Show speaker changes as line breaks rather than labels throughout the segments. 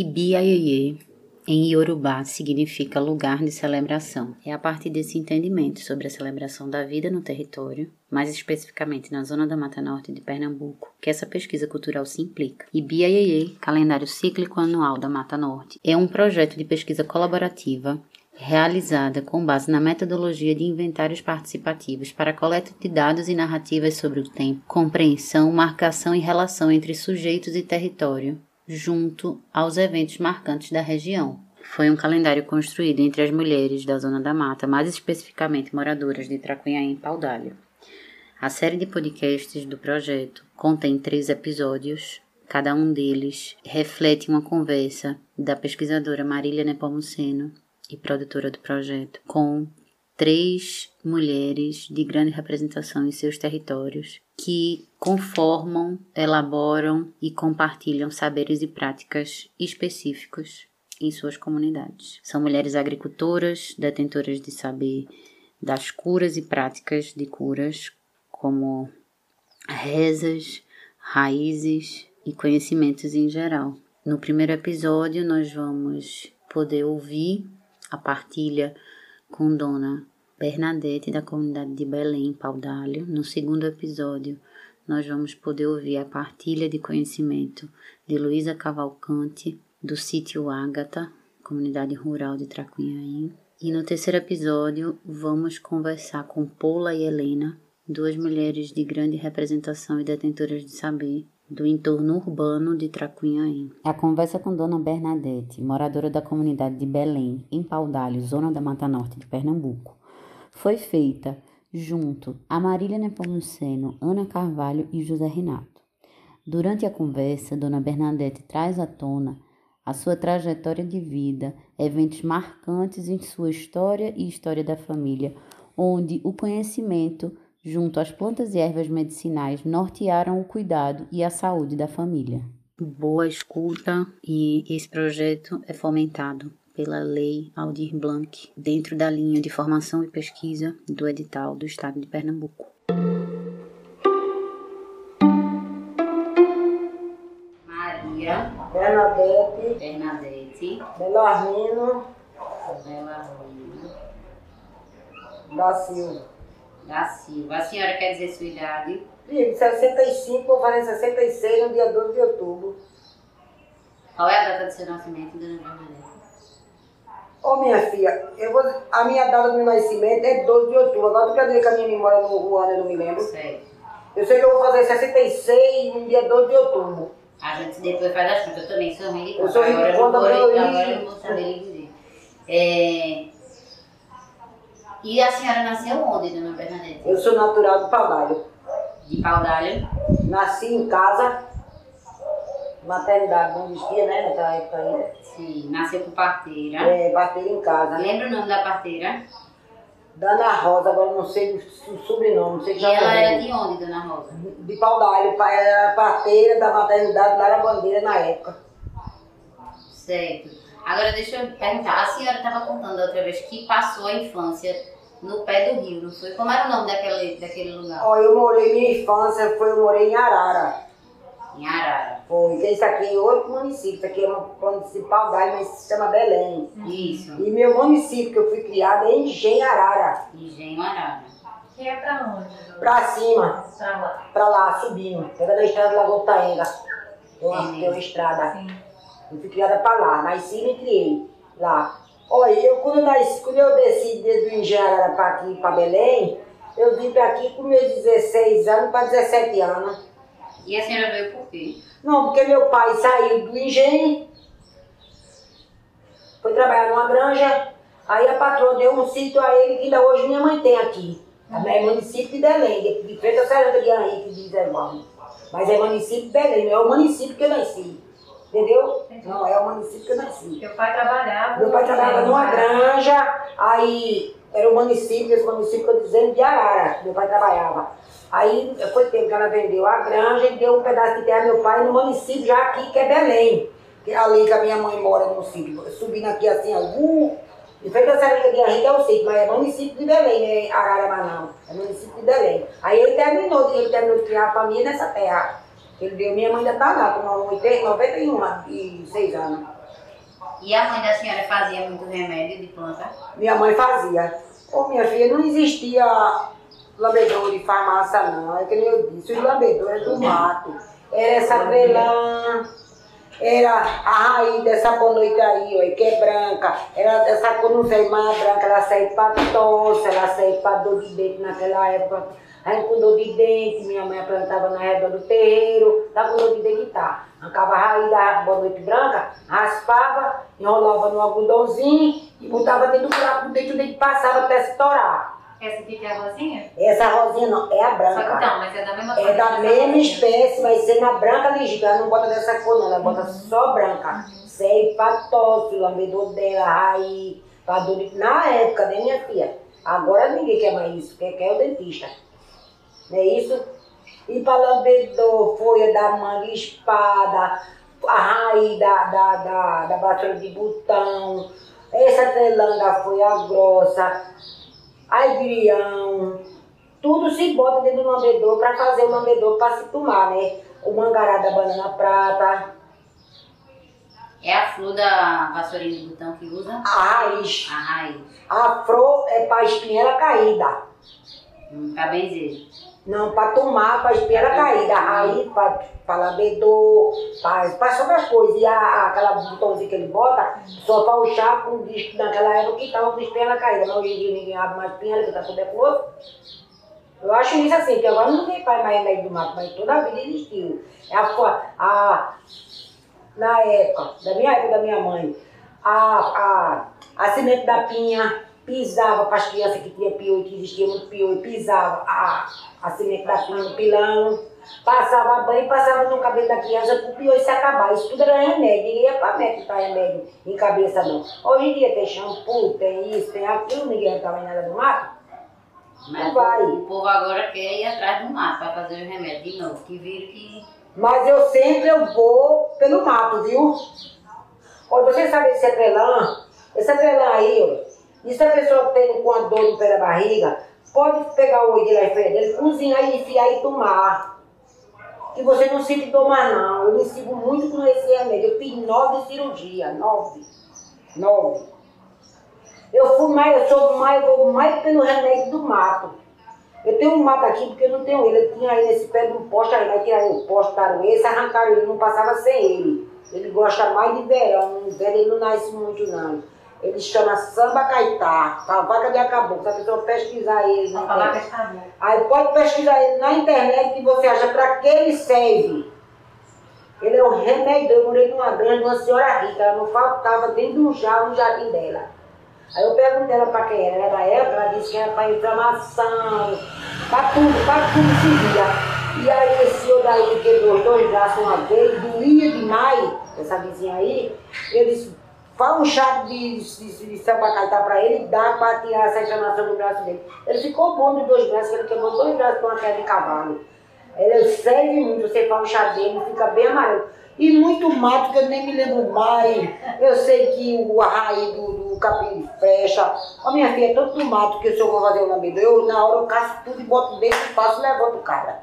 Ibiayeye, em Yorubá, significa lugar de celebração. É a partir desse entendimento sobre a celebração da vida no território, mais especificamente na zona da Mata Norte de Pernambuco, que essa pesquisa cultural se implica. Ibiayeye, calendário cíclico anual da Mata Norte, é um projeto de pesquisa colaborativa realizada com base na metodologia de inventários participativos para coleta de dados e narrativas sobre o tempo, compreensão, marcação e relação entre sujeitos e território, junto aos eventos marcantes da região. Foi um calendário construído entre as mulheres da Zona da Mata, mais especificamente moradoras de Tracunhaém e Paudalho. A série de podcasts do projeto contém três episódios. Cada um deles reflete uma conversa da pesquisadora Marília Nepomuceno e produtora do projeto com três mulheres de grande representação em seus territórios que conformam, elaboram e compartilham saberes e práticas específicos em suas comunidades. São mulheres agricultoras, detentoras de saber das curas e práticas de curas, como rezas, raízes e conhecimentos em geral. No primeiro episódio, nós vamos poder ouvir a partilha com Dona Bernadette da comunidade de Belém, Paudalho. No segundo episódio, nós vamos poder ouvir a partilha de conhecimento de Luísa Cavalcante, do sítio Ágata, comunidade rural de Tracunhaém. E no terceiro episódio, vamos conversar com Paula e Helena, duas mulheres de grande representação e detentoras de saber do entorno urbano de Tracunhaém. A conversa com Dona Bernadette, moradora da comunidade de Belém, em Paudalho, zona da Mata Norte de Pernambuco, foi feita junto a Marília Nepomuceno, Ana Carvalho e José Renato. Durante a conversa, Dona Bernadette traz à tona a sua trajetória de vida, eventos marcantes em sua história e história da família, onde o conhecimento junto às plantas e ervas medicinais, nortearam o cuidado e a saúde da família. Boa escuta e esse projeto é fomentado pela Lei Aldir Blanc, dentro da linha de formação e pesquisa do edital do Estado de Pernambuco. Maria
Bernadette
Bernadette
Belarmino
Belarmino
da Silva.
Da Silva. A senhora quer dizer sua idade?
Digo, 65, vou fazer 66 no dia 12 de outubro.
Qual é a data do seu nascimento, dona Bernadette?
Ô minha filha, eu vou, a minha data do meu nascimento é 12 de outubro. Agora tu quer dizer que a minha memória no o ano eu não me lembro.
Certo.
Eu sei que eu vou fazer 66 no dia 12 de outubro.
A gente depois faz as contas. Eu também sou ruim de
Eu
conta.
sou ruim de
Agora eu
conta,
vou-
meu
Agora
Deus.
eu não vou saber dizer. É... E a senhora nasceu onde, dona Bernadette?
Eu sou natural do Pabalho.
De Paudalho?
Nasci em casa, maternidade não existia, né, naquela época ainda.
Sim. Nasceu com parteira.
É, parteira em casa.
Lembra o nome da parteira?
Dana Rosa, agora não sei o sobrenome, não sei que
E ela era de onde, dona Rosa?
de pau d'alho, pa- era parteira da maternidade lá na bandeira na época.
Certo. Agora deixa eu perguntar. A senhora estava contando outra vez que passou a infância no pé do rio, não foi? Como era o nome daquele, daquele lugar?
Ó, eu morei, minha infância foi, eu morei em Arara.
Em Arara.
Foi, isso aqui é outro município, isso aqui é um municipal d'alho, mas se chama Belém.
Isso.
E meu município que eu fui criada é Engenho Arara,
Engenho Arara.
Que é pra onde?
pra cima,
Pra lá.
pra lá, subindo. Pega na estrada da Lagoa Taenga. Tem uma,
Sim.
tem uma estrada.
Sim.
Eu fui criada pra lá, nasci e me criei lá. Olha, eu quando nasci, quando eu desci desde o Engenho para aqui, para Belém, eu vim para aqui com meus 16 anos para 17 anos.
E a senhora veio por quê?
Não, porque meu pai saiu do engenho, foi trabalhar numa granja, aí a patroa deu um sítio a ele que ainda hoje minha mãe tem aqui. É município de Belém, de, frente ao Serrano de Henrique de Zervão. Mas é município de Belém, é o município que eu nasci. Entendeu? Não, é o município que eu nasci.
Teu pai trabalhava.
Meu pai trabalhava
né?
numa granja, aí era o município, esse município que eu dizendo, de Arara, meu pai trabalhava. Aí foi tempo que ela vendeu a granja e deu um pedaço de terra meu pai no município já aqui, que é Belém. Que é ali que a minha mãe mora no sítio. Subindo aqui assim, ó, uh, de frente à Serra de Henrique é o sítio, mas é município de Belém, é Ararama não, é município de Belém. Aí ele terminou, ele terminou de criar a família nessa terra. Ele deu, minha mãe ainda tá lá, com 80, 91 e 6 anos.
E a mãe da senhora fazia muito remédio de planta?
Minha mãe fazia. Ô minha filha, não existia lambedor de farmácia não, é que nem eu disse, os lambedores do mato. Era essa grelã, era a raiz dessa bonoite aí, ó, que é branca. Era essa cor não sei mais branca, ela serve para tosse, ela serve para dor de dente naquela época. Aí com dor de dente, minha mãe plantava na redor do terreiro, tá com dor de dente tá. Arrancava a raiz da bonoite branca, raspava, enrolava no algodãozinho e botava dentro do buraco do dente, o dente passava até estourar.
Essa aqui que é a rosinha?
Essa rosinha não, é a
Só que
branca.
então, mas é da mesma cor.
É da mesma espécie, vai ser na branca legítima. Ela não bota dessa cor, não. Ela bota só branca. Serve pra tosse, lambedor dela, raiz, pra dor de... Na época, né, minha filha? Agora ninguém quer mais isso. Quem quer é o dentista. Não é isso? E pra lambedor, folha da manga, espada, a raiz da, da, da, da vassoura de botão, essa trelanga foi a grossa, agrião, tudo se bota dentro do lambedor para fazer o lambedor para se tomar, né? O mangará da banana prata,
É a flor da vassourinha de botão que usa?
a raiz.
A raiz.
A flor é para espinhela caída.
Hum, pra benzer.
Não, para tomar, para caída. A raiz para lambedor, para outras coisas. E a, a- aquela botãozinha que ele bota, só para o chá com o disco naquela época que estava com espinhela caída. Mas hoje em dia ninguém abre mais espinhela, que está tuberculoso. Eu acho isso assim, que agora não tem faz mais remédio do mato, mas toda a vida existiu. É a, a, na época, da minha época da minha mãe, a, a, a semente da pinha pisava para as crianças que tinham piolho, que existia muito piolho, pisava a, a pinha no pilão, passava banho passava no cabelo da criança para o piolho se acabar. Isso tudo era remédio, ninguém ia para médico botar remédio em cabeça não. Hoje em dia tem shampoo, tem isso, tem aquilo, ninguém estava em nada do mato.
Mas
Não vai.
o povo agora quer ir atrás do mato pra fazer o remédio de novo. Que viram que.
Mas eu sempre eu vou pelo mato, viu? Olha, você sabe esse atrelã? Esse atrelã aí, ó. E se a pessoa tem com a dor no pé da barriga, pode pegar o olho dele, a esfera dele, cozinhar e enfiar e tomar. Que você não sente dor não. Eu me sigo muito com esse remédio. Eu fiz nove cirurgias, nove. Nove. Eu fui mais, eu sou mais, eu vou mais pelo remédio do mato. Eu tenho um mato aqui porque eu não tenho ele. Eu tinha aí nesse pé de um poste aí, tiraram o poste, tiraram esse, arrancaram ele, não passava sem ele. Ele gosta mais de verão, no inverno ele não nasce muito não. Ele chama samba caetá, cavaca de acabou. Se a pessoa pesquisar ele na internet. Aí pode pesquisar ele na internet que você acha para que ele serve. Ele é um remédio. Eu morei numa grande, uma senhora rica, ela não faltava dentro de um jarro no jardim dela. Aí eu perguntei ela para quem era, ela da época, ela disse que era para inflamação, para tudo, para tudo se via. E aí esse senhor daí que quebrou dois braços uma vez, doía demais, essa vizinha aí, eu disse, fala um chá de, de, de sabacaitá para ele, dá para tirar essa inflamação do braço dele. Ele ficou bom de dois braços, ele quebrou dois braços com uma queda de cavalo. Ele serve muito, você fala o chá dele, fica bem amarelo. E muito mato que eu nem me lembro mais. Eu sei que o raiz do, do capim fecha. Ó, minha filha, é tanto mato que se eu vou fazer o lambedor, eu na hora eu caço tudo e boto dentro e faço e levanto o cara.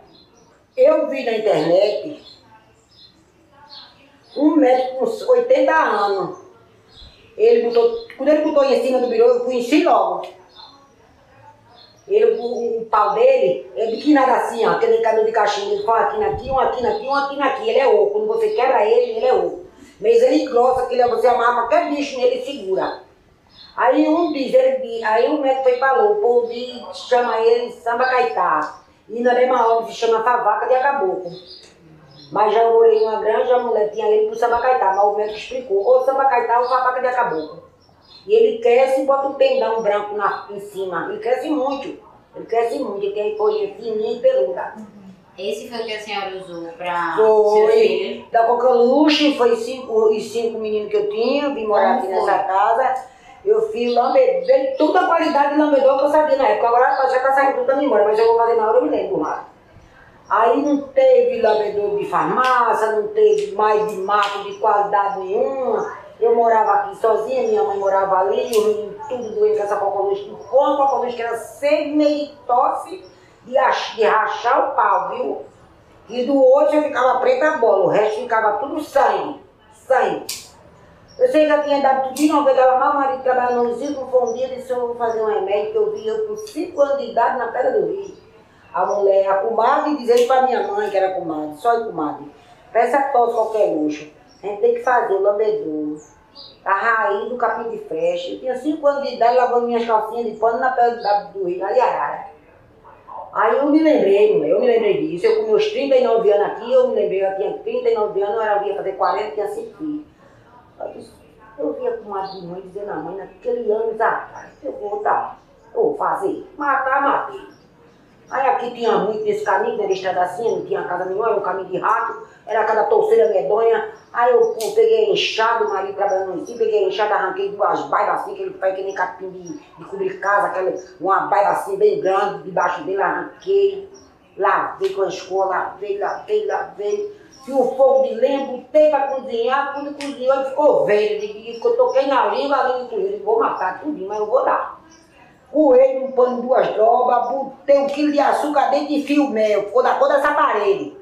Eu vi na internet um médico com 80 anos. Ele botou, quando ele botou em cima do birô, eu conheci logo. Ele, o, o pau dele é biquinado assim, ó, aquele cabelo de cachimbo. Ele fala aqui aqui, um aqui aqui, um aqui aqui. Ele é oco. Quando você quebra ele, ele é oco. Mas ele grossa, que ele, você amarra qualquer bicho nele e segura. Aí um diz, ele aí o médico foi falou, o povo diz, chama ele samba caetá. E na mesma hora se chama favaca de acabouco. Mas já eu morei em uma granja, a mulher tinha ele pro samba caetá, mas o médico explicou, ou samba caetá ou favaca de acabouco. E ele cresce e bota um pendão branco na, em cima. Ele cresce muito. Ele cresce muito, ele tem folhinha fininha e peluda.
Esse foi o que a senhora usou pra
Foi.
filhos?
Da Coqueluche, foi cinco, os cinco meninos que eu tinha, vim morar aqui nessa casa. Eu fiz lambedor, toda a qualidade de lambedor que eu sabia na época. Agora já tá saindo tudo embora, mas eu vou fazer na hora, eu me lembro lá. Aí não teve lambedor de farmácia, não teve mais de mato de qualidade nenhuma. Eu morava aqui sozinha, minha mãe morava ali, os meninos tudo doendo com essa coqueluche. Com coqueluche que era sem meio de de, ach- de rachar o pau, viu? E do outro eu ficava preta a bola, o resto ficava tudo sangue. Sangue. Eu sei que ela tinha dado tudo, não pegava mal, o marido trabalhando no Zico, foi um dia disse, eu vou fazer um remédio que eu vi eu com 5 anos de idade na pedra do rio. A mulher, a comadre, dizendo pra minha mãe que era comadre, só de comadre. Peça tosse qualquer luxo. A gente tem que fazer o lambedouro. A raiz do capim de frecha. Eu tinha 5 anos de idade lavando minhas calcinhas de pano na pedra do rio, na Iarara. Aí eu me lembrei, mulher, eu me lembrei disso. Eu com meus 39 anos aqui, eu me lembrei, eu tinha 39 anos, eu era, ia fazer 40, tinha 5 filhos. Eu eu via com uma de mãe dizendo a mãe, naquele anos atrás, eu vou dar, eu vou fazer, matar, matei. Aí aqui tinha muito nesse caminho, na estrada assim, não tinha casa nenhuma, era um caminho de rato, era cada torceira medonha. Aí eu pô, peguei enxado, o marido trabalhando em si, peguei enxado, arranquei duas baibas assim, aquele pai que nem capim de, de cobrir casa, aquela, uma baiba assim bem grande, debaixo dele, arranquei, lavei com a escola, lavei, lavei, lavei. E o fogo de lenha, botei pra cozinhar, quando cozinhou ele ficou velho. Eu toquei na língua, a língua coelho, vou matar tudinho, mas eu vou dar. Coelho, um pano, duas dobras, botei um quilo de açúcar dentro de fio mel, ficou da cor dessa parede.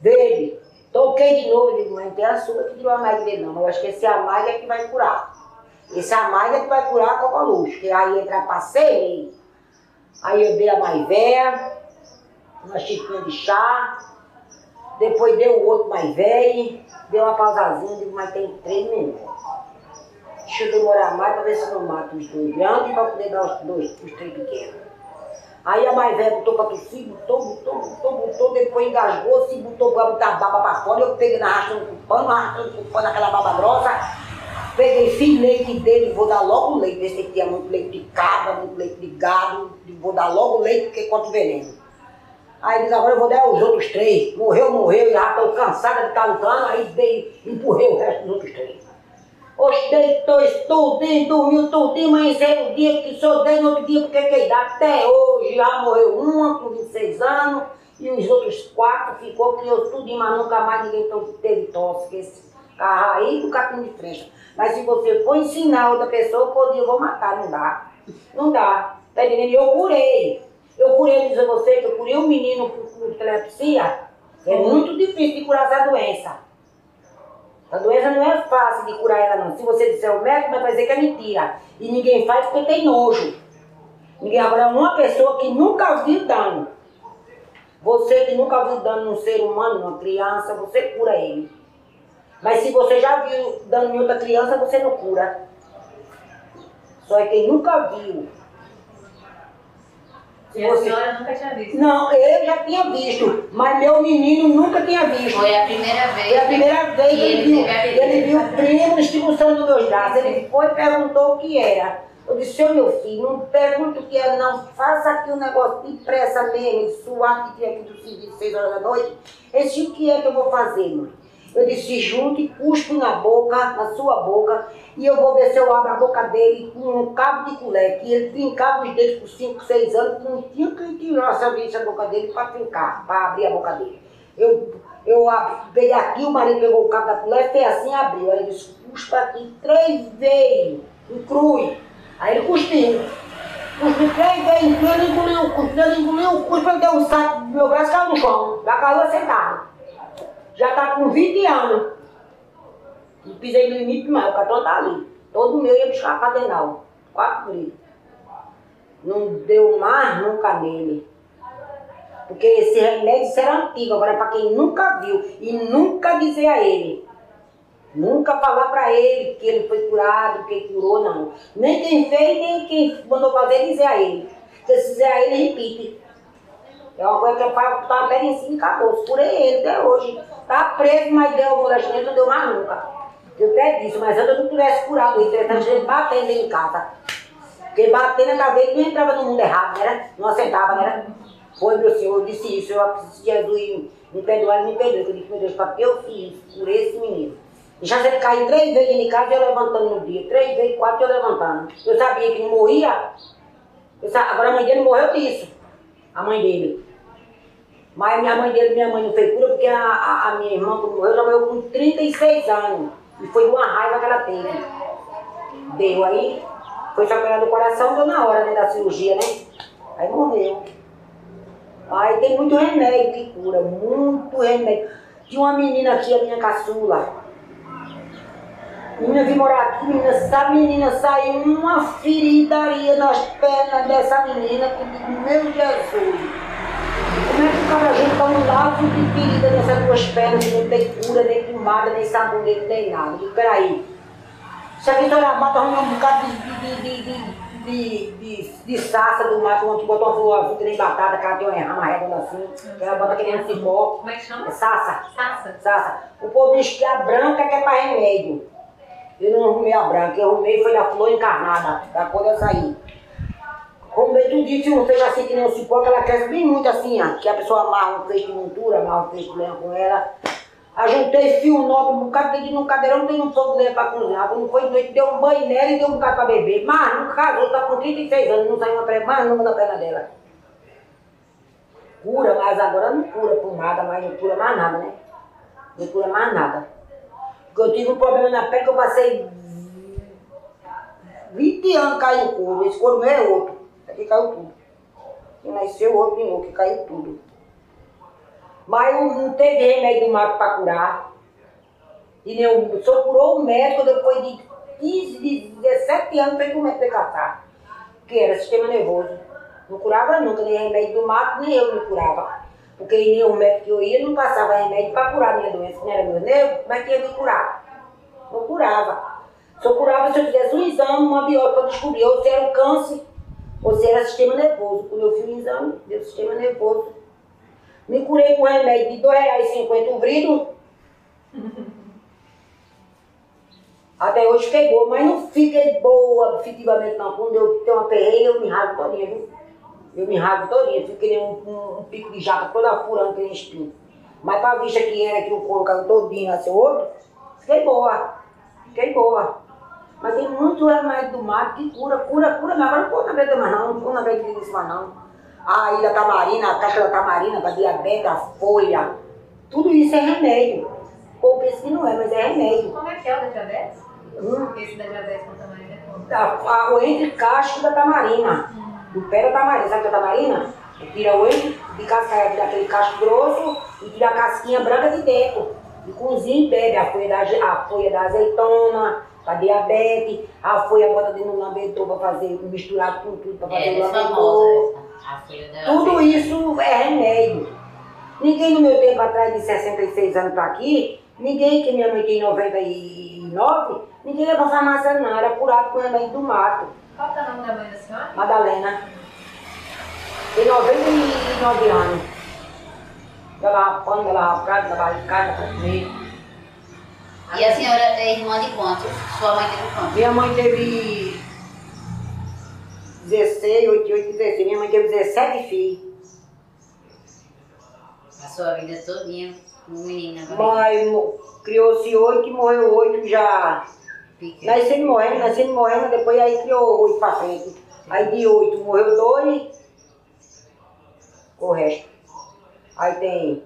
Verde. Toquei de novo, digo, mas não tem açúcar que tirou a amarga dele não, mas eu acho que esse amargo é que vai curar. Esse amargo é que vai curar a coqueluche, que aí entra passei. Aí eu dei a mais velha, uma xícara de chá, depois deu o outro mais velho, deu uma pausazinha, digo, mas tem três minutos. Deixa eu demorar mais para ver se eu não mato os dois grandes para poder dar os dois, os três pequenos. Aí a mais velha botou para tossir, botou, botou, botou, botou, depois engasgou, se botou para botar a baba para fora, eu peguei na arrastando com pano, arrastando com pano aquela baba grossa, peguei fiz leite dele, vou dar logo leite, esse que tinha muito leite de cabra, muito leite de gado, vou dar logo leite porque contra o veneno. Aí diz, agora eu vou dar os outros três. Morreu, morreu, já estou cansada de estar lutando, aí dei, empurrei o resto dos outros três. Oxe, deitou estudinho, dormiu tudinho, amanheceu o dia que sou dei no outro dia, porque que dá até hoje já morreu uma com 26 anos, e os outros quatro ficou, criou tudo, mas nunca mais ninguém teve tosse, que esse carro aí do capim de frente. Mas se você for ensinar outra pessoa, podia, eu vou matar, não dá. Não dá. Tá entendendo? Eu curei. Eu curei, dizer a você, que eu curei um menino com epilepsia. É muito difícil de curar essa doença. A doença não é fácil de curar ela não. Se você disser o médico, vai dizer que é mentira. E ninguém faz porque tem nojo. Ninguém agora uma pessoa que nunca viu dano. Você que nunca viu dano num ser humano, numa criança, você cura ele. Mas se você já viu dano em outra criança, você não cura. Só é quem nunca viu
e a senhora nunca tinha visto?
Não, eu já tinha visto, mas meu menino nunca tinha visto.
Foi a primeira vez.
Foi a primeira vez que ele, viu. Ele viu o primo dos meus braços. Ele foi e perguntou o que era. Eu disse, seu meu filho, não pergunta o que é, não. Faça aqui um negócio de pressa mesmo, de suar que tinha aqui do serviço, seis horas da noite. Esse o que é que eu vou fazer, mãe? Eu disse, junte, cuspe na boca, na sua boca, e eu vou ver se eu abro a boca dele com um cabo de colher, que ele trincava os dedos por 5, 6 anos, não tinha que tirar essa a boca dele para trincar, para abrir a boca dele. Eu, eu peguei aqui, o marido pegou o cabo da colher, fez assim abriu. Aí ele disse, cuspa aqui três vezes, cruz. Aí ele cuspiu. Cuspiu três vezes, ele engoliu o cuspe, ele engoliu o cuspe, ele deu um saco do meu braço e caiu no chão. Já caiu sentado já está com 20 anos. E pisei no limite mais, o cartão está ali. Todo meu ia buscar a cadenal. Quatro litros. Não deu mais nunca nele. Porque esse remédio era antigo, agora é para quem nunca viu. E nunca dizer a ele. Nunca falar para ele que ele foi curado, que ele curou, não. Nem quem fez, nem quem mandou fazer dizer a ele. Se dizer a ele, repite. É uma coisa que eu falo, estava bem em cima e acabou. Curei ele até hoje. Tá preso, mas deu molestamento, não deu mais nunca. Eu até disse, mas antes eu não tivesse curado ele, entretanto, ele batendo em casa. Porque batendo na vez não entrava no mundo errado, né? Não aceitava, né? Foi, meu senhor, eu disse isso, eu preciso de Jesus me perdoar, ele me perdoa. Eu disse, meu Deus, para que eu fiz por esse menino? Já se ele caiu três vezes em casa, eu levantando no dia. Três vezes, quatro, eu levantando. Eu sabia que não morria. Sabia, agora a mãe dele morreu disso. A mãe dele. Mas minha mãe dele, minha mãe não fez cura porque a, a, a minha irmã, quando morreu, já morreu com 36 anos. E foi uma raiva que ela teve. Deu aí, foi chacoalhando o coração, deu na hora né, da cirurgia, né? Aí morreu. Aí tem muito remédio que cura, muito remédio. Tinha uma menina aqui, a minha caçula. Menina vim morar aqui, menina, essa menina saiu uma feridaria nas pernas dessa menina que meu Jesus. É que o cara junta um laço de ferida nessas duas pernas que não tem cura, nem pomada, nem sabonete, nem nada? Digo, peraí. Aqui só na mata arrumou um bocado de, de, de, de de, de, saça do mato, onde botou uma flor azul que nem batata, que ela tem uma redonda assim, que ela bota aquele cipó.
Como é que chama?
É Sassa.
Sassa.
Sassa. O povo diz que a branca que é para remédio. Eu não arrumei a branca, eu arrumei foi da flor encarnada, da cor dessa aí. Arrumei tudo isso, não seja assim que nem o cipó, que ela cresce bem muito assim, ó, que a pessoa amarra um feixe de montura, amarra um feixe de lenha com ela. Ajuntei fio novo, um bocado, peguei num cadeirão, tem um fogo dele pra cozinhar. Quando foi de noite, deu um banho nela e deu um bocado pra beber. Mas não casou, tá com 36 anos, não saiu uma pré mais numa da perna dela. Cura, mas agora não cura por nada, mas não cura mais nada, né? Não cura mais nada. Porque eu tive um problema na pele que eu passei 20 anos caindo couro. Esse couro meu é outro. Aqui caiu tudo. E nasceu outro de novo, que caiu tudo. Mas não teve remédio do mato para curar. E eu só curou o médico depois de 15, de 17 anos foi que o médico foi caçar. Que era sistema nervoso. Não curava nunca, nem remédio do mato, nem eu me curava. Porque nem o médico que eu ia não passava remédio para curar minha doença, que não era meu nervo, mas tinha que curar. Não curava. Só curava se eu fizesse um exame, uma biópsia para descobrir ou se era o câncer ou se era sistema nervoso. Quando eu fiz o exame, deu sistema nervoso. Me curei com remédio de R$ 2,50 o vrido. Até hoje boa, mas não fiquei boa efetivamente não. Quando eu tenho uma perreia, eu me rasgo todinha, viu? Eu me rasgo todinha, fico que nem um, um, um pico de jaca toda furando que nem espinho. Mas pra vista que era que o couro caiu todinho, assim, outro, fiquei boa. Fiquei boa. Mas tem muito remédio do mato que cura, cura, cura, mas agora não pôr na beira mais não, não pôr na beira disso mais não. A ilha tamarina, a caixa da tamarina, para diabetes, a folha, tudo isso é remédio. O povo pensa que não é, mas é remédio.
Como é que é o da diabetes?
Hum.
Esse da diabetes com tamanho é como?
A, a, o entre casco da tamarina. Do pé da tamarina. Sabe o que é tamarina? Tira o entre de casca daquele casco grosso e tira a casquinha branca de dentro. E cozinha e bebe a folha da, a folha da azeitona, para diabetes, a folha bota dentro do lambedor para fazer, misturar com tudo para fazer
É,
o
é
lambedor.
A.
Tudo isso é remédio. Ninguém no meu tempo atrás, de 66 anos para aqui, ninguém, que minha mãe tem 99, ninguém ia pra farmácia não, era curado com remédio do mato.
Qual que é o nome da mãe da senhora?
Madalena. Tem 99 anos. Ela pano, ela prato, ela lava casa pra comer.
E a senhora é irmã de quantos? Sua mãe teve quantos?
Minha mãe teve 16, 8, 8, 16. Minha mãe teve 17 filhos.
A sua vida todinha, um menino agora.
Mas mo- criou-se oito e morreu oito já.
Pequeno.
Nascendo morrendo, nascendo morrendo, depois aí criou oito pra frente. Aí de oito morreu dois, o resto. Aí tem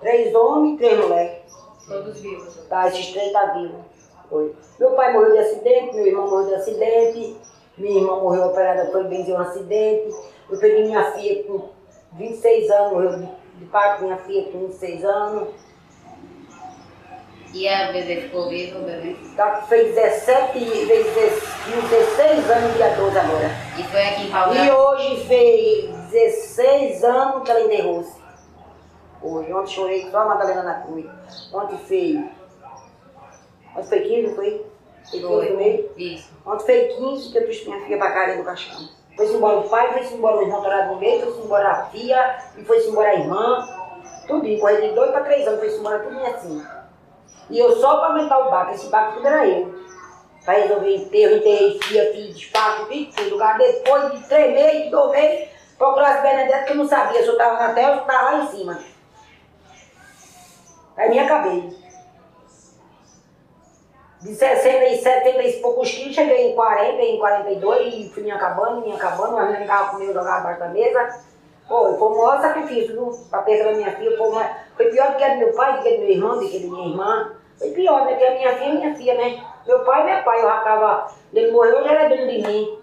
três homens e três mulheres.
Todos vivos.
Tá, esses três tá vivos. Foi. Meu pai morreu de acidente, meu irmão morreu de acidente, minha irmã morreu operada, foi bem de um acidente. Eu peguei minha filha com 26 anos, morreu de, de parto, minha filha com 26 anos.
E a bebê ficou viva, bebê?
Tá, fez 17, fez 16 anos, dia 12 agora.
E foi aqui em
E
Palmeiras?
hoje fez 16 anos que ela enterrou-se. Hoje, ontem chorei só a Madalena na cruz. Ontem fez. Ontem foi 15, foi? Foi 15 no meio?
Isso.
Ontem foi 15 que eu trouxe minha filha pra casa do caixão. Foi-se embora o pai, foi-se embora o irmão torado no meio, foi-se embora a tia, e foi-se embora a irmã. Tudo, correu de dois para três anos, foi-se embora tudo assim. E eu só para aumentar o barco, esse barco tudo era eu. Para resolver enterro, enterrei tia, fiz despacho, fiz tudo. Lugar depois de três meses, dois meses, procurar as Bernadette que eu não sabia se eu estava na terra ou se eu estava lá em cima. Aí me acabei. De 60 70 e poucos quilos, cheguei em 40, em 42 e fui me acabando, me acabando, mas não tava comigo jogar abaixo da mesa. Pô, foi o maior sacrifício, viu? Pra perda da minha filha, foi, uma- foi pior do que a do meu pai, do que a do meu irmão, do que a da minha irmã. Foi pior, né? Porque a minha filha é minha filha, né? Meu pai é meu pai, eu já tava. Ele morreu, já era dono de mim.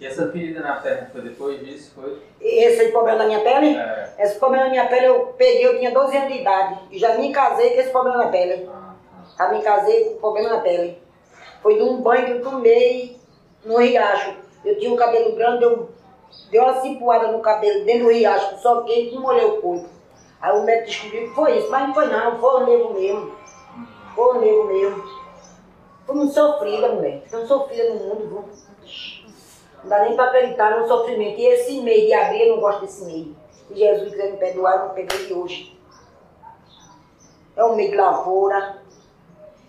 E essa ferida na perna foi depois disso? Foi?
Esse problema da minha pele,
É,
esse problema da minha pele eu peguei, eu tinha 12 anos de idade. E já me casei com esse problema na pele. Aí me casei com problema na pele. Foi de um banho que eu tomei no riacho. Eu tinha um cabelo grande, eu dei uma cipuada no cabelo dentro do riacho, só quente e molhei o corpo. Aí o médico descobriu que foi isso, mas não foi não, foi o nego mesmo. Foi o nego mesmo. Fui muito sofrida, mulher. Tão sofrida no mundo, viu? Não dá nem para acreditar no sofrimento. E esse mês de abril, eu não gosto desse mês. Se Jesus quiser me perdoar, eu não peguei de hoje. É um mês de lavoura,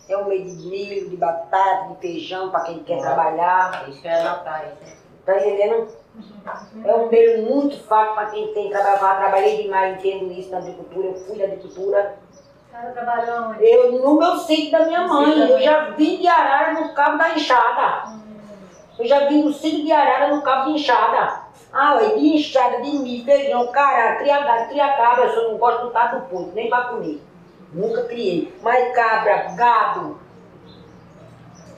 é um mês de milho, de batata, de feijão, para quem quer trabalhar.
Isso é isso.
Tá entendendo? É um mês muito fácil para quem tem trabalho. Eu trabalhei demais, entendo isso na agricultura, eu fui da agricultura. Eu, no meu sítio da minha mãe, eu já vim de arara no cabo da enxada. Eu já vim no sítio de arara no cabo de enxada. Ah, ué, de enxada, de milho, feijão, cará, cria gado, cria cabra, eu só não gosto do tato do porco, nem para comer. Nunca criei. Mas cabra, gado,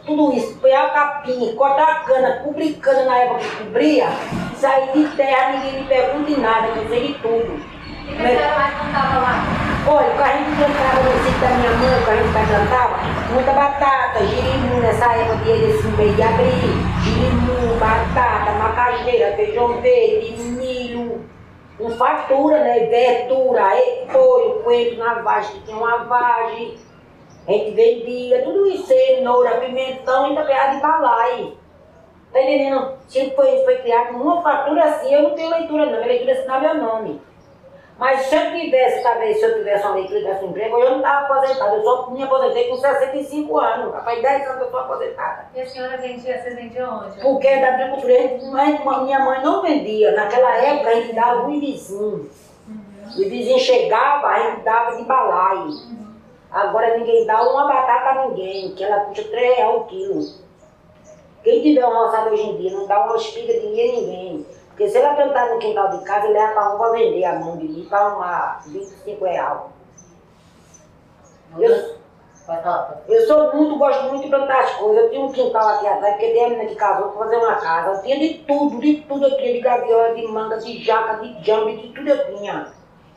tudo isso, pegar capim, cortar cana, cobrir cana na época que cobria, sair de terra, ninguém me pergunta de nada, eu sei de tudo.
O que a senhora mais contava lá?
Olha, o carrinho que plantava no sítio da minha mãe, o carrinho que plantava, muita batata, girimu nessa época de desse mês de abril, girimu, batata, macaxeira, feijão verde, milho, com fartura, né? Verdura, repolho, coentro na vagem, tinha uma vagem. A gente vendia tudo isso, cenoura, pimentão e também de balai. Tá entendendo? Sempre foi, foi criado uma fartura assim, eu não tenho leitura não, minha leitura é assinar meu nome. Mas se eu tivesse, talvez, se eu tivesse uma leitura desse emprego, eu não estava aposentado. Eu só me aposentei com 65 anos. Faz 10 anos que eu estou aposentada.
E a senhora vendia, vocês vendiam onde?
Porque da agricultura, minha mãe não vendia. Naquela época a gente dava um vizinho. O vizinho chegava, a gente dava de balai. Agora ninguém dá uma batata a ninguém, que ela custa 3 reais o quilo. Quem tiver uma roçada hoje em dia não dá uma espiga de ninguém. Porque se ela plantar no quintal de casa, leva para um para vender a mão de milho para uma 25 reais. Eu, eu sou muito, gosto muito de plantar as coisas. Eu tinha um quintal aqui atrás, porque tem a menina que casou para fazer uma casa. Eu tinha de tudo, de tudo eu tinha, de gaviola, de manga, de jaca, de jambe, de tudo eu tinha.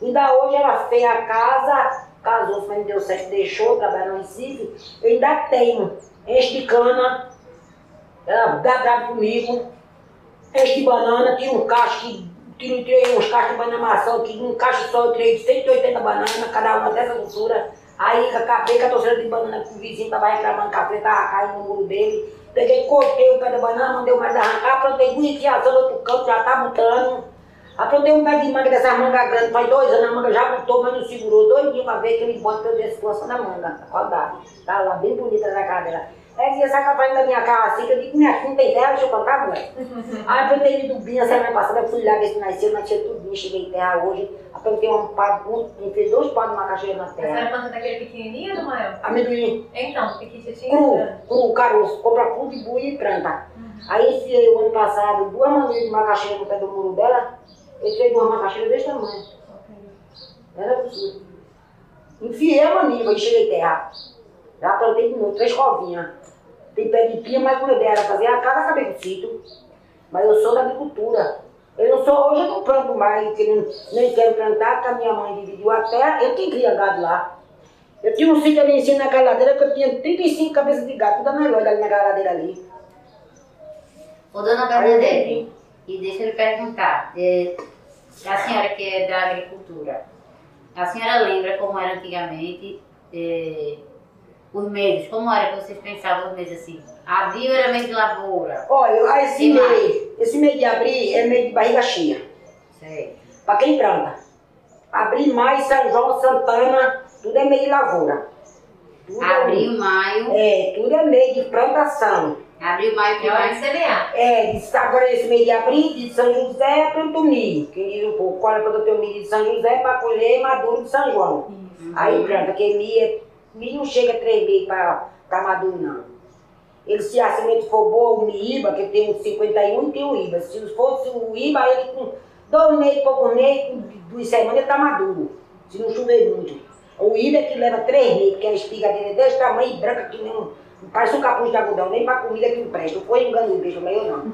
Ainda hoje era feia a casa, casou, mas não deu certo, deixou, trabalhar no Recife. Eu ainda tenho, enche de cana, ela dá bravo comigo, enche de banana, tira um cacho tiro, tirei uns cachos de banana maçã, que um cacho só eu tirei 180 bananas, cada uma dessa altura. Aí acabei com a torcida de banana que o vizinho estava reclamando que a folha estava caindo no muro dele. Peguei, cortei o pé da banana, mandei mais arrancar, plantei bonitinhação no outro canto, já tá botando. Aplantei um pé de manga dessas mangas grandes, faz dois anos, a manga já botou, mas não segurou. Dois dias uma vez que ele bota a situação da manga, a qualidade. Tá lá bem bonita na cara É que essa capa da minha cara assim, que eu digo, minha filha não tem terra, deixa eu contar, mulher. Aí eu plantei de dubinha semana passada, eu fui lá ver se nasceu, nasceu tudo, cheguei em terra hoje. Aplantei um pá, um, fez dois pás de macaxeira na
A senhora
terra.
planta daquele pequenininho ou do maior?
Amendoim,
Então, pequitinho.
cru, cru, caroço, compra cru de bui e planta. Aí enfiei o ano passado duas manilhas de macaxeira no pé do muro dela, eu tirei duas macaxeiras desse tamanho. Era possível. Enfiei a maniva e cheguei terra. Já plantei de novo, três covinhas. Tem pé de pia, mas quando eu era fazer a casa, acabei com sítio. Mas eu sou da agricultura. Eu não sou, hoje eu não planto mais, não, nem quero plantar, porque a minha mãe dividiu a terra, eu quem cria gado lá. Eu tinha um sítio ali em cima naquela ladeira que eu tinha 35 cabeças de gato, tudo na loja ali naquela ladeira ali.
Ô, dona Bernadette, e deixa eu lhe perguntar, é, a senhora que é da agricultura, a senhora lembra como era antigamente é, os meses, como era que vocês pensavam os meses assim? Abril era mês de lavoura,
Olha, esse mês, esse mês de abril é mês de barriga cheia.
sei.
Para quem planta. Abril, maio, São João, Santana, tudo é mês de lavoura. Tudo é-
Abril, maio,
É, tudo é mês de plantação.
abril, maio, que
É de
mais?
semear.
É, de- agora esse mês de abril, de São José, é planto milho. Quem diz um pouco, olha quando eu tenho milho de São José para colher maduro de São João. Aí planta, porque milho, é- milho não chega a meses para estar maduro, não. Ele, se a semente for boa, o Miíba, que tem um 51 e tem o IBA. Se fosse o IBA, ele com dois meses, pouco com duas semanas, ele está maduro. Se não chover muito. O IBA é que leva três meses, porque a espiga dele é desse tamanho e branca que nem um, parece um capuz de algodão, nem para comida que não presta. Foi engano, beijo meio não.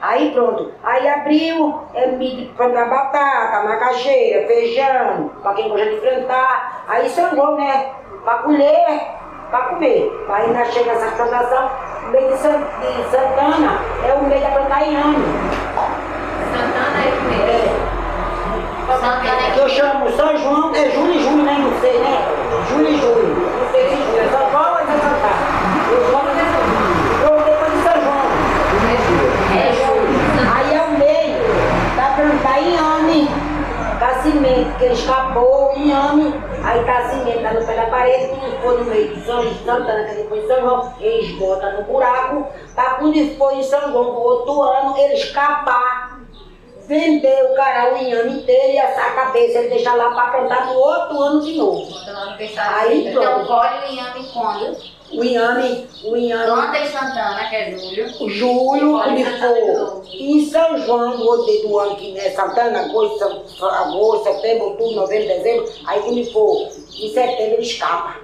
Aí pronto. Aí abriu, é milho para plantar batata, macaxeira, feijão, para quem gosta de plantar. Aí João, né? Para colher, para comer. Aí ainda chega essa plantação, o meio de, San- de Santana é o meio da plantar inhame.
Santana é primeiro.
Santana
Que eu chamo São João, é julho e junho, né? Não sei, né? Julho e junho. Não sei se julho, é São João ou é São Santana? Eu chamo de São João. Eu depois de São João. É julho. Aí é o meio da plantar inhame. Tá cimento, que ele escapou, inhame. Aí tá cimento, tá no pé da parede, quando for no meio de São Santana, que é depois de São João, eles botam no buraco, pra quando for em São João, no outro ano, ele escapar vender o cara o inhame inteiro e assar a cabeça, ele deixa lá para plantar no outro ano de novo. Aí
Então
pronto.
colhe o inhame quando?
O inhame, o inhame,
Planta em Santana, que é julho.
julho,
Colhe
quando
em Santana de
for em São João, no outro dia do ano, que é Santana, agosto, agosto, setembro, outubro, novembro, dezembro, aí quando for em setembro ele escapa.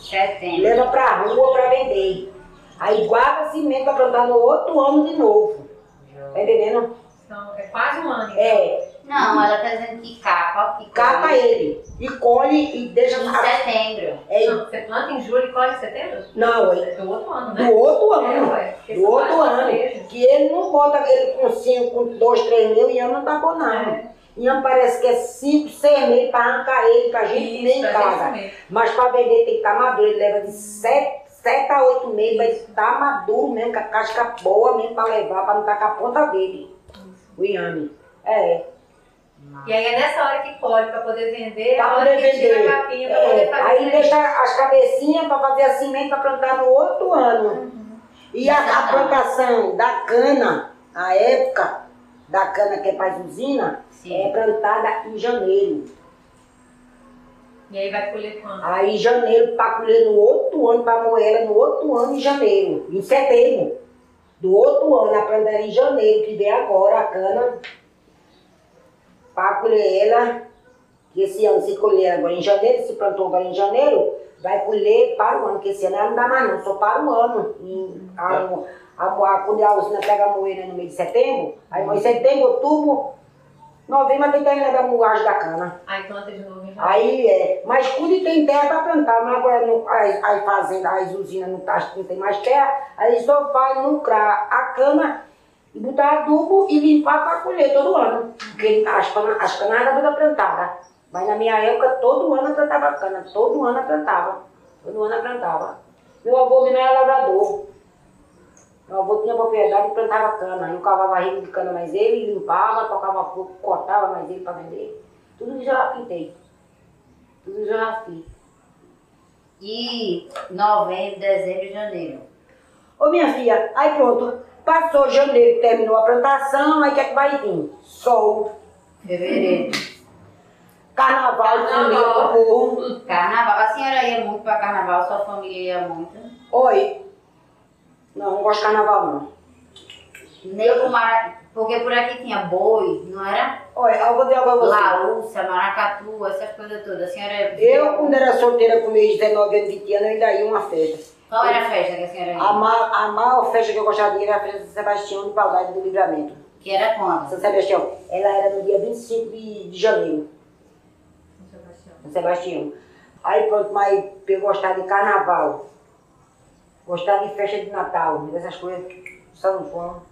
Setembro.
Leva pra rua para vender. Aí guarda cimento para plantar no outro ano de novo. Tá entendendo?
Então, é quase um ano. então.
É,
Não, ela tá dizendo que capa, que
capa
colhe
ele e colhe e deixa.
em setembro.
É,
Não, você planta em julho e colhe em setembro?
não, é
É do outro ano, né?
do outro
É,
ano.
ué, porque
do outro ano.
meses.
Que ele não bota ele com cinco, com dois, três mil, e ano não tá bom não.
É.
Inhame parece que é cinco, seis meses para arrancar ele, pra gente
Isso,
comer em
pra gente
casa. Mas para vender tem que estar maduro, ele leva de sete, sete a oito meses para estar maduro mesmo, com a casca boa mesmo para levar, para não estar com a ponta dele. O inhame. É.
E aí é nessa hora que colhe pra poder vender,
Pra
a hora
poder vender.
a capinha poder
É,
fazer.
aí deixa as cabecinhas para fazer a semente para plantar no outro ano. E a, a plantação da cana, a época da cana que é para usina,
Sim.
é plantada em janeiro.
E aí vai colher quando?
Aí janeiro para colher no outro ano, para moer ela no outro ano em janeiro, em setembro. Do outro ano, a planta era em janeiro, que vem agora a cana. Para colher ela, que esse ano se colher agora em janeiro, se plantou agora em janeiro, vai colher para o ano, que esse ano ela não dá mais não, só para o ano. E a, a, a, quando a usina pega a moeira no mês de setembro, aí em setembro, outubro, novembro tem que terminar da moagem da cana.
Aí planta de novo em.
Aí é, mas quando tem terra para plantar, mas agora não, as, as fazendas, as usinas não, tá, não tem mais terra, aí só vai lucrar a cana botar adubo e limpar para colher todo ano. Porque as, cana- as todas plantadas. Mas na minha época, todo ano eu plantava cana, todo ano eu plantava. Todo ano eu plantava. Meu avô não era lavrador. Meu avô tinha propriedade e plantava cana. Eu cavava rico de cana mais ele, limpava, tocava fogo, cortava mais ele para vender. Tudo isso eu já pintei. Tudo isso eu já fiz.
E novembro, dezembro e janeiro.
Ô minha filha, aí pronto, passou janeiro, terminou a plantação, aí o que é que vai vir? Sol,
Fevereiro.
carnaval,
Carnaval.
pro povo.
Carnaval. A senhora ia muito pra carnaval, sua família ia muito.
Oi. Não, não gosto de carnaval não.
Nem pro Mara... Porque por aqui tinha boi, não era?
Olha, eu vou dizer agora você.
Laúça, maracatu, essas coisas todas. A senhora
Eu, quando era solteira com meus 19 anos, 20 anos, eu ainda ia uma festa.
Qual era a festa que a senhora ia?
A, ma a maior festa que eu gostava de ir era a festa de Sebastião de Paudade do Livramento.
Que era quando?
São Sebastião, ela era no dia 25 de, de janeiro.
São Sebastião.
São Sebastião. Aí pronto, mas eu gostava de carnaval. Gostava de festa de Natal, dessas coisas. São João.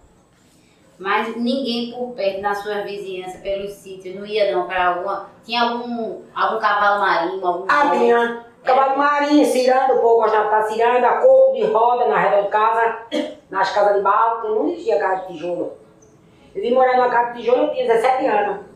Mas ninguém por perto, na sua vizinhança, pelos sítios, não ia não pra alguma... Tinha algum, algum cavalo marinho, algum
Ah, tinha cavalo marinho, ciranda, o povo gostava de estar ciranda, corpo de roda na redor de casa, nas casas de que não existia casa de tijolo. Eu vim morar numa casa de tijolo, eu tinha 17 anos.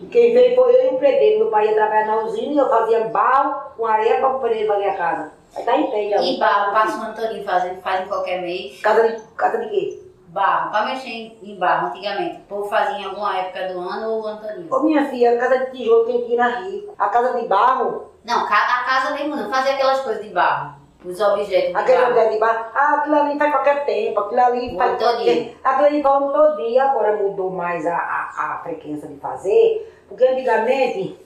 E quem veio foi eu e o predeiro. Meu pai ia trabalhar na usina e eu fazia barro com areia para o predeiro fazer a casa. Aí tá em pé já.
E barro, passa o Antoninho fazendo, faz em qualquer mês.
Casa de, casa de quê?
Barro, pra mexer em, em barro antigamente. O povo fazia em alguma época do ano ou o Antoninho.
Ô minha filha, a casa de tijolo tem que ir na rico. A casa de barro,
Não, a casa mesmo não, fazia aquelas coisas de barro. Os objetos de
aquele
barro.
lugar de barro, ah, aquilo ali faz qualquer tempo, aquilo ali faz
Todo
qualquer...
dia.
Aquilo ali faz todo dia, agora mudou mais a, a, a frequência de fazer, porque antigamente,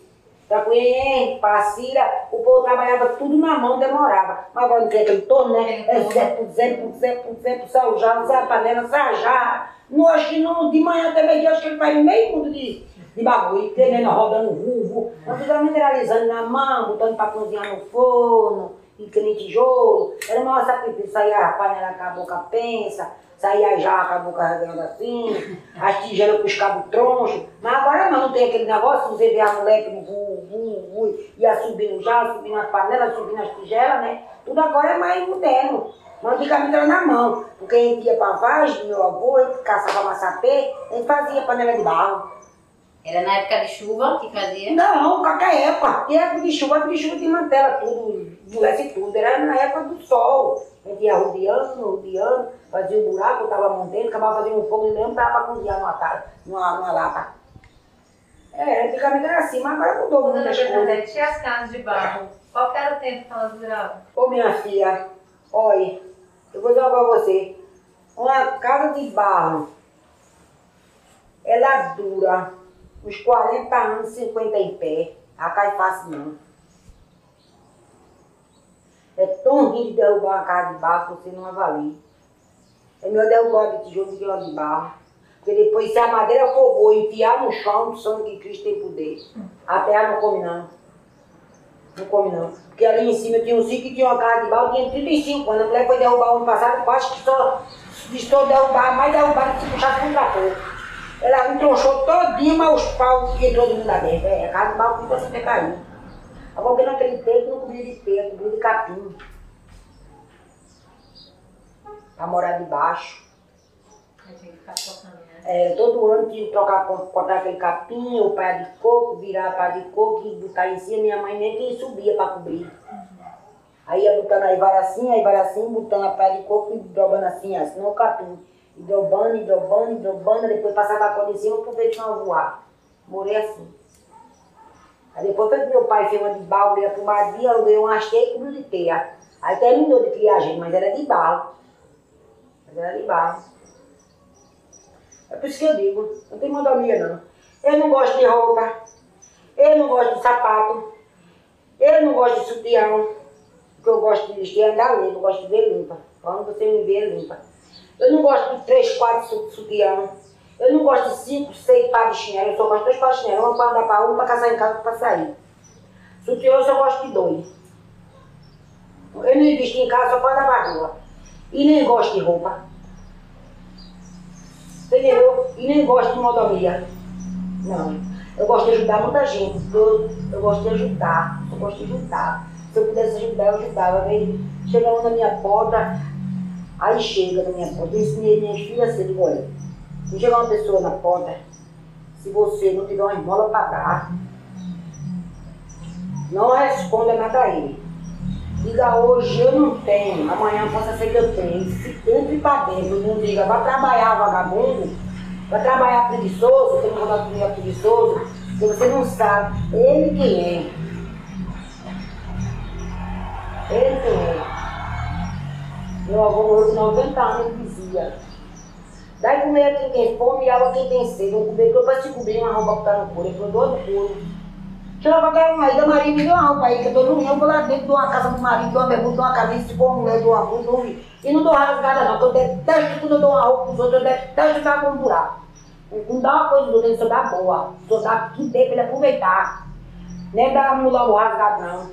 Cunhém, pra Cira, o povo trabalhava tudo na mão, demorava. Mas agora não tem aquele torno, né? É Zé por Zé, por Zé, por Zé, por João, Zé a panela, acho que no, de manhã até meio dia, acho que ele faz meio mundo de, de bagulho, treinando, rodando vulvo. Antigamente era alisando na mão, botando pra cozinhar no forno, e tijolo. Era uma sacrifício, saía a panela com a boca pensa, saía a jaca com a boca rasgando assim, as tigelas com os cabos tronchos. Mas agora não, não tem aquele negócio, você vê a moleque no vu, vu, vu, ia subindo já, subindo as panelas, subindo as tigelas, né? Tudo agora é mais moderno. Mas antigamente era na mão, porque a gente ia pra vagem, meu avô, caçava massapê, a gente fazia panela de barro.
Era na época de chuva que fazia?
Não, qualquer época. Tem época de chuva, época de chuva desmantela tudo, endurece tudo. Era na época do sol. A gente ia rodeando, rodeando, fazia um buraco, tava montando, acabava fazendo um fogo mesmo, dava pra cozinhar numa, ta- numa, numa lata. É, antigamente era assim, mas agora mudou
Dona
muitas coisas.
Bernadette, tinha as casas de barro. Qual que era o tempo que elas duravam?
Ô minha filha, olha, eu vou dizer uma pra você. Uma casa de barro, ela dura uns 40 anos, 50 em pé. A cai fácil não. É tão ruim de derrubar uma casa de barro que você não avalia. É melhor derrubar de tijolo do que de barro. Porque depois, se a madeira for boa, enfiar no chão, sangue que Cristo tem poder. A terra não come não. Não come não. Porque ali em cima tinha um sítio que tinha uma casa de barro, tinha 35 anos. A mulher foi derrubar o ano passado, quase que só estou derrubar, mais derrubar que se puxasse com um trator. Ela entronchou todinha, mas os paus que entrou dentro da dentro. É, a casa de barro ficou sem cair. Agora, porque naquele tempo não cobria de terra, cobria de capim. Pra morar debaixo.
Eu tinha que ficar tocando, né?
É, todo ano tinha que trocar, cortar aquele capim, o pé de coco, virar a pá de coco e botar em cima. Minha mãe nem que subia para cobrir. Aí ia botando aí vai assim, aí vai assim, botando a pá de coco e dobrando assim, assim, no capim. E dobrando, e dobrando, e dobrando, depois passava a corda em cima pro vento não voar. Morei assim. Aí depois foi que meu pai fez uma de barro, ia pro Madia, eu dei um hasteio e de teia. Aí terminou de criar a gente, mas era de barro. Mas era de barro. É por isso que eu digo, não tem modomia não. Eu não gosto de roupa, eu não gosto de sapato, eu não gosto de sutiã, porque eu gosto de vestir é andar limpa, eu gosto de ver limpa. Quando você me vê limpa. Eu não gosto de três, quatro su- sutiã, eu não gosto de cinco, seis pares de chinelo, eu só gosto de dois pares de chinelo, uma para andar para um, para casar em casa, para sair. Sutiã eu só gosto de dois. Eu não visto em casa só para andar para rua. E nem gosto de roupa. Entendeu? E nem gosto de modomia. Não. Eu gosto de ajudar muita gente. Eu, eu gosto de ajudar. Eu gosto de ajudar. Se eu pudesse ajudar, eu ajudava. Um na minha porta, aí chega na minha porta. Eu ensinei minhas filhas digo, olha, se chegar uma pessoa na porta, se você não tiver uma esmola para dar, não responda nada a ele. Diga hoje eu não tenho, amanhã possa ser que eu tenha. Se entre para dentro, não diga, vai trabalhar vagabundo, vai trabalhar preguiçoso, não vontade de comer preguiçoso, porque você não sabe ele quem é. Ele quem é. Meu avô morreu com 90 anos, ele dizia. Dai comer a quem tem fome e água a quem tem sede. Não comer para se cobrir uma roupa que está no couro. Ele falou, dor no couro. Chega pra qualquer um aí, da Maria, me deu uma roupa aí, que eu tô dormindo, eu vou lá dentro de uma casa do marido, de uma bermuda, de uma camisa, for uma mulher, de uma um- e não dou rasgada não, porque eu detesto quando eu dou uma roupa pros outros, eu detesto ficar com um buraco. Não dá uma coisa do outro, só dá boa, só dá que dê pra ele aproveitar. Nem dá mulher o rasgado não.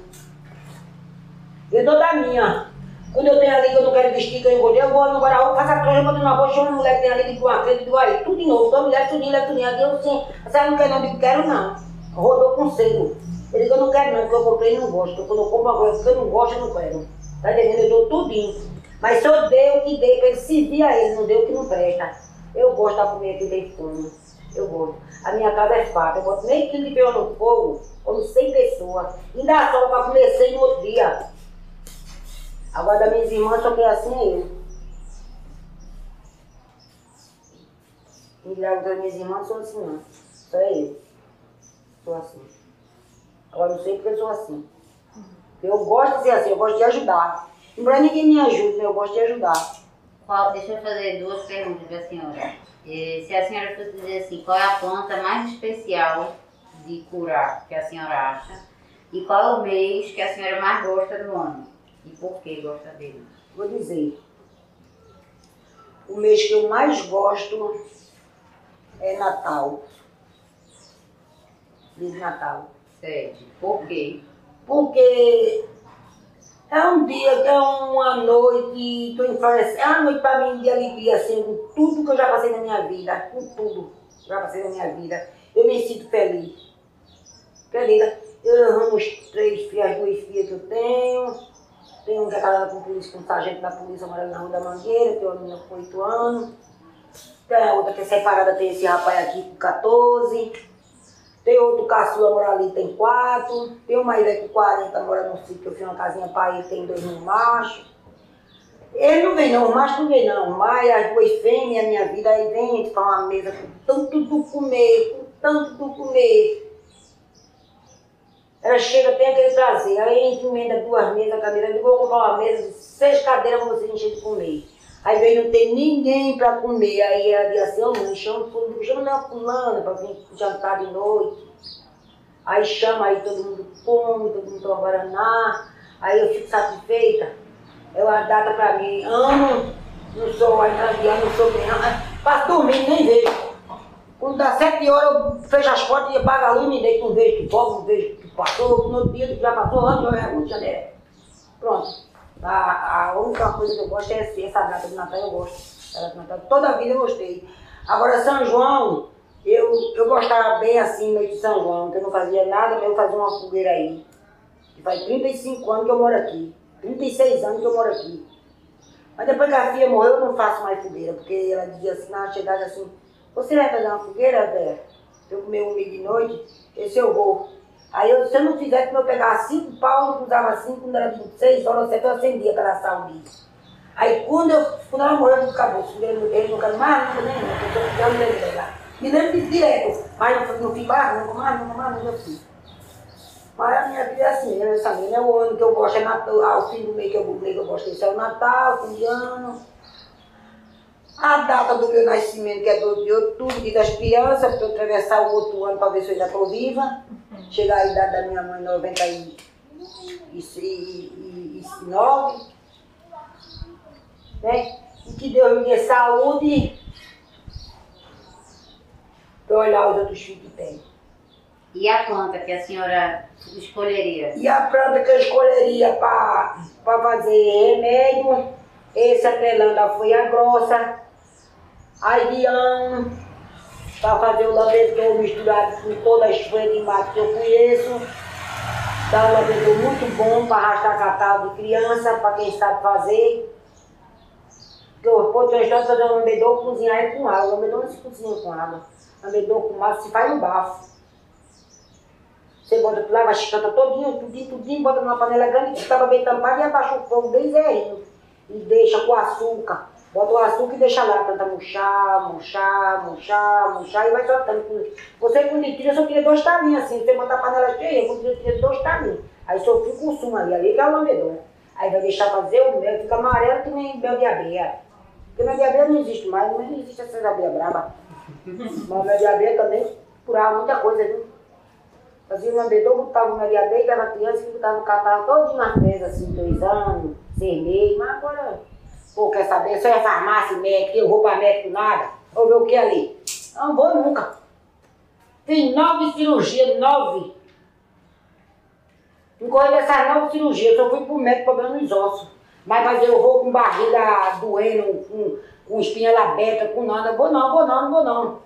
Eu dou da minha. Quando eu tenho ali que eu não quero vestir, que eu engordei, eu vou no guarda-roupa, faço a trouxa, boto na bolsa, chamo a mulher que tem ali, digo uma crente, digo aí, tudo de novo, toda mulher, tudinho, leva tudinho, aqui eu sim, a senhora não quer não, digo, quero não. Rodou com selo. Ele disse, eu não quero não, porque eu comprei e não gosto. Quando eu compro uma coisa que eu não gosto, eu não quero. Tá entendendo? Eu dou tudinho. Mas se eu dei o que dei, pra ele servir a ele, não deu o que não presta. Eu gosto da comida que tem fome. Eu gosto. A minha casa é farta. Eu boto meio quilo de peão no fogo, como 100 pessoas. Dá só pra comer 100 no outro dia. Agora das minhas irmãs, só que é assim é eu. E das minhas irmãs, sou assim não. Só é eu. Sou assim. Agora não sei porque eu sou assim. Eu gosto de ser assim, eu gosto de ajudar. Embora ninguém me ajude, mas eu gosto de ajudar.
Qual, deixa eu fazer duas perguntas para a senhora. Se a senhora fosse dizer assim, qual é a planta mais especial de curar que a senhora acha? E qual é o mês que a senhora mais gosta do ano? E por que gosta dele?
Vou dizer. O mês que eu mais gosto é Natal. Mês de Natal.
Sete. Por quê?
Porque é um dia, é uma noite, tô influenciando, é uma noite para mim de alegria, assim, com tudo que eu já passei na minha vida, com tudo que eu já passei na minha vida. Eu me sinto feliz. Feliz. Eu amo os três filhos, as duas filhas que eu tenho. Tenho um que é casada com polícia, com sargento da polícia, morando na Rua da Mangueira, tem uma menina com 8 anos. Tem a outra que é separada, tem esse rapaz aqui com 14. Tem outro caçula mora ali, tem 4. Tem uma ilha com 40, mora num sítio eu fiz uma casinha para ele, tem dois no macho. Ele não vem não, o macho não vem não, mas as duas fêmeas, minha vida, aí vem, a gente faz uma mesa com tanto do comer, com tanto do comer. Ela chega, tem aquele prazer. Aí a gente emenda duas mesas, cadeira. Eu vou comprar uma mesa seis cadeiras para você encher de comer. Aí vem não tem ninguém para comer. Aí ela diz assim, ô mãe, chama chama na fulana para vir jantar de noite. Aí chama, aí todo mundo come, todo mundo toma guaraná. Aí eu fico satisfeita. É uma data para mim. Amo, não sou ainda não sou bem. Passo dormindo, nem vejo. Quando dá sete horas, eu fecho as portas e apago a luz, me deito, não vejo que pobre, não vejo passou, no outro dia já passou, antes eu era muito janeiro. Pronto. A, a única coisa que eu gosto é essa, essa data de Natal, eu gosto. Ela de Natal, toda a vida eu gostei. Agora, São João, eu, eu gostava bem assim, noite de São João, que eu não fazia nada, eu fazia uma fogueira aí. E faz 35 anos que eu moro aqui. 36 anos que eu moro aqui. Mas depois que a filha morreu, eu não faço mais fogueira, porque ela dizia assim, na chegada assim, você vai fazer uma fogueira, Vera? Eu comer um milho de noite? Esse eu vou. Aí eu, se eu não fizesse, eu pegava cinco pau, usava cinco, quando era 26 horas, eu acendia para assar o milho. Aí quando, eu, quando ela morreu, eu acabou. Ele, ele não quero mais nunca, nem nunca. Eu estou ficando dele lá. Me lembro de direto. Mas não, não fiz mais nunca, mais nunca, mais nunca fiz. Mas a minha vida é assim, né? Essa é o ano que eu gosto, é Natal, ao fim do mês que eu, mês que eu gosto, esse é o Natal, fim de ano. A data do meu nascimento, que é 12 de outubro, dia das crianças, para eu atravessar o outro ano para ver se eu já estou viva. Chegar a idade da minha mãe, 99. Né? E que Deus me dê saúde para olhar os outros filhos que tem.
E a planta que a senhora escolheria?
E a planta que eu escolheria para fazer remédio, esse atrelando foi a grossa, Aidiano, para fazer o lambedor misturado com todas as folhas de mato que eu conheço. Dá um lambedor muito bom para arrastar catarro de criança, para quem sabe fazer. Porque eu pô, tem história de um lambedor, cozinhar com água. O lambedor não se cozinha com água. Lambedor com água se faz no bafo. Você bota, lava a chicanta todinho, tudinho, tudinho, bota numa panela grande que estava bem tampada e abaixa o fogo bem zerinho. E deixa com açúcar. Bota o açúcar e deixa lá, tenta murchar, murchar, murchar, murchar e vai soltando. Você com litro só tira dois talinhos assim. Você bota a panela cheia, você tira dois talinhos. Aí só fica o sumo ali, ali que é o lambedor. Aí vai deixar fazer o mel, fica amarelo que nem mel de abelha. Porque mel de abelha não existe mais, não existe essas abelhas brabas. Mas mel de abelha também curava muita coisa, viu? Fazia o lambedor, botava o mel de abelha, dava criança que botava o catarro todo nas mesas, assim, dois anos, seis meses, mas agora Pô, quer saber? Eu é farmácia médica, eu vou para médico nada. Vou ver o que ali? Não vou nunca. Fiz nove cirurgias, nove. Não corri dessas nove cirurgias, só fui pro médico problema nos ossos. Mas, mas eu vou com barriga doendo, com, com espinha aberta, com nada. Vou não, vou não, vou não.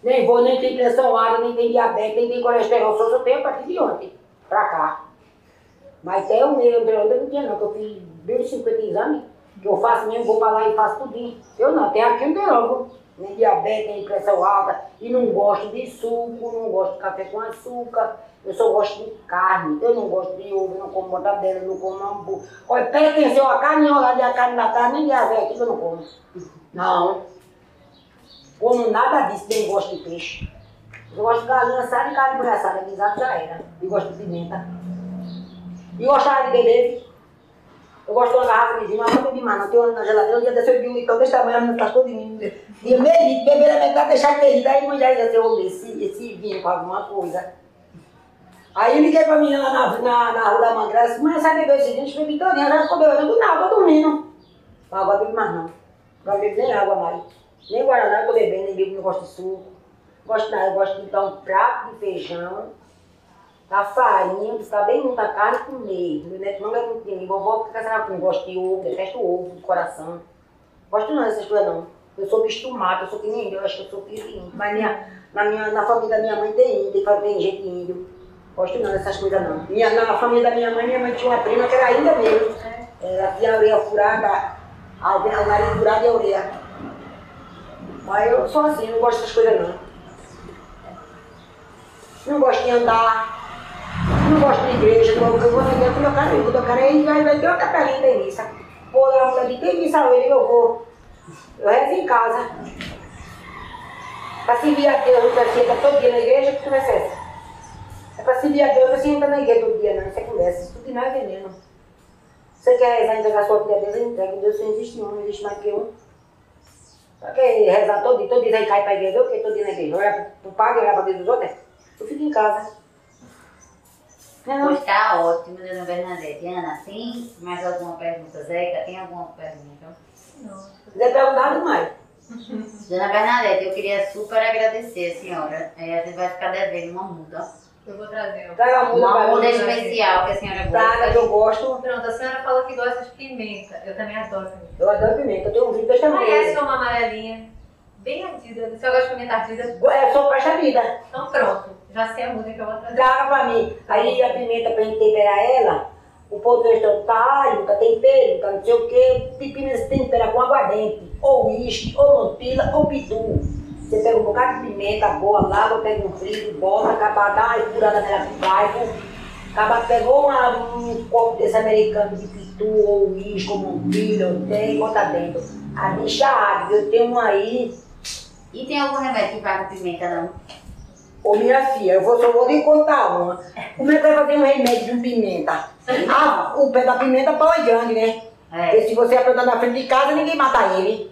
Nem vou, nem tem pressão alta, nem tem diabetes, nem tem colesterol, só eu tenho a partir de ontem, pra cá. Mas até o meu, eu não tinha não, que eu fiz bem 50 exames que eu faço mesmo, vou para lá e faço tudinho. Eu não, até aqui não tem nem diabetes, nem pressão alta, e não gosto de suco, não gosto de café com açúcar, eu só gosto de carne, eu não gosto de ovo, não como mortadela, não como hambúrguer. Olha, pertenceu a carne enrolada e a carne da carne, nem diabetes eu não como. Não. Como nada disso, nem gosto de peixe. Eu gosto de galinha assada e carne engraçada, exato já era. E gosto de pimenta. E gostava de beber, eu gosto de uma garrafa de vinho, mas não bebi mais, não. Tem uma na geladeira, um dia desceu de um litro desse tamanho, a menina todo de mim. E meio beber a metade, deixar meio Aí a mulher ia ter esse, esse vinho com alguma coisa. Aí eu liguei pra menina lá na, na, na rua da Mangrela, disse, mãe, sai beber esse vinho, bebi todinha, já ficou bebendo. Eu não, tô dormindo. Mas agora bebo mais não. Agora bebo nem água mais. Nem Guaraná eu tô bebendo, nem bebo, não gosto de suco. Gosto de nada, eu gosto de dar um prato de feijão a farinha, buscar bem muita carne e comer. Meu neto não é muito bem. Vovó fica essa com gosto de ovo, detesto ovo do coração. Gosto não dessas coisas não. Eu sou mato, eu sou que nem eu acho que eu sou filho de índio. Mas minha, na, minha, na família da minha mãe tem índio, tem, tem gente de índio. Gosto não dessas coisas não. Minha, na família da minha mãe, minha mãe tinha uma prima que era ainda mesmo. Ela tinha a orelha furada, a, o nariz furado e a orelha. Mas eu sou assim, não gosto dessas coisas não. Não gosto de andar. Não gosto de igreja, não, eu vou eu quero ir, quando eu quero vai, vai ter uma capelinha de missa. Vou lá, mulher diz, tem missa hoje, eu vou. Eu rezo em casa. Para servir a Deus, você entra todo dia na igreja, que conversa é essa? É para servir a Deus, você entra na igreja todo dia, não, isso é conversa, isso tudo não é veneno. Você quer rezar, entregar sua vida a Deus, entrega. Deus só existe um, não existe mais que um. Só que rezar todo dia, todo dia aí cai para a igreja, eu que todo dia na igreja, olha para o padre, olha para Deus dos outros, eu fico em casa.
Não. Pois tá ótimo, dona Bernadette. Ana, tem mais alguma pergunta? Zeca, tem alguma pergunta?
Não. Zé perguntado mais.
Dona Bernadette, eu queria super agradecer a senhora. É, a gente vai ficar devendo uma muda.
Eu vou trazer.
Traga
uma muda, uma muda especial que a senhora gosta.
Traga, que eu gosto.
Pronto, a senhora falou que gosta de pimenta. Eu também adoro pimenta.
Eu adoro pimenta. Eu tenho um vídeo tamanho.
Conhece uma amarelinha? Bem ardida. A senhora gosta de pimenta ardida?
É, sou faixa vida.
Então pronto. Já sei a música que eu vou trazer.
Traga pra mim. Aí a pimenta pra gente temperar ela, o ponto extra tá alho, tá tempero, tá não sei o que. Pimenta se tempera com aguardente, ou uísque, ou mantila, ou pitu. Você pega um bocado de pimenta boa, lava, pega um frio, bota, acaba dá uma furada nela com bairro. Acaba pegou uma, um copo desse americano de pitu, ou uísque, ou mantila, eu tenho, bota dentro. A bicha arde, eu tenho um aí.
E tem algum remédio que vai com pimenta, não?
Ô minha filha, eu vou, só vou lhe contar uma. Como é que vai fazer um remédio de pimenta? Ah, o pé da pimenta pau é grande, né? É. Porque se você apertar na frente de casa, ninguém mata ele.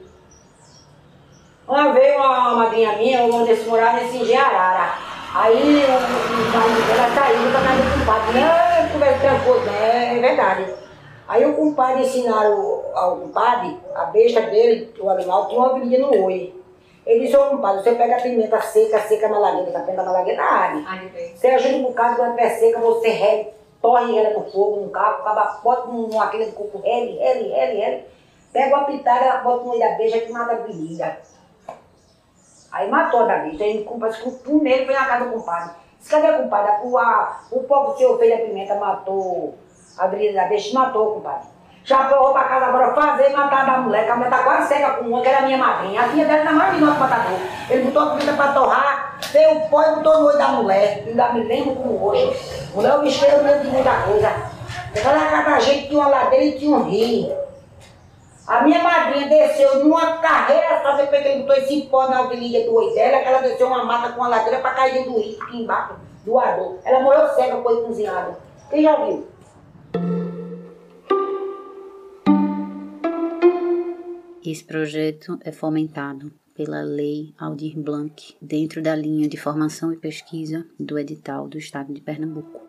Uma vez uma madrinha minha, uma desse morar nesse Engenharara. Aí o marido dela saiu pra casa do compadre. Não, conversa coisa, é, é verdade. Aí o compadre ensinaram ao compadre, a besta dele, o animal, tinha uma virilha no olho. Ele disse, ô compadre, você pega a pimenta seca, seca malagueta, tá pegando a malagueta arde. Você ajuda um bocado, quando estiver seca, você rebe, torre ela no fogo, no carro, acaba, bota numa aquele de coco, rele, rele, rele, rele. Pega uma pitada, bota da beija que mata a virilha. Aí matou a da beija, aí o nele, foi na casa do compadre. Disse, cadê o compadre? O, a, o povo que eu fez a pimenta matou a virilha da beija, matou o compadre. Já foi pra casa agora fazer matar da mulher, que a mulher tá quase cega com uma, que era minha madrinha. A filha dela tá mais de nosso matador. Ele botou a comida pra torrar, fez o pó e botou no olho da mulher. Ainda me lembro como hoje. Mulher, eu me esqueço mesmo de muita coisa. Naquela casa da gente tinha uma ladeira e tinha um rio. A minha madrinha desceu numa carreira só depois que ele botou esse pó na virilha do olho dela, que ela desceu uma mata com uma ladeira pra cair dentro do rio, aqui embaixo, do ardor. Ela morreu cega com ele cozinhado. Quem já viu?
Esse projeto é fomentado pela Lei Aldir Blanc, dentro da linha de formação e pesquisa do edital do Estado de Pernambuco.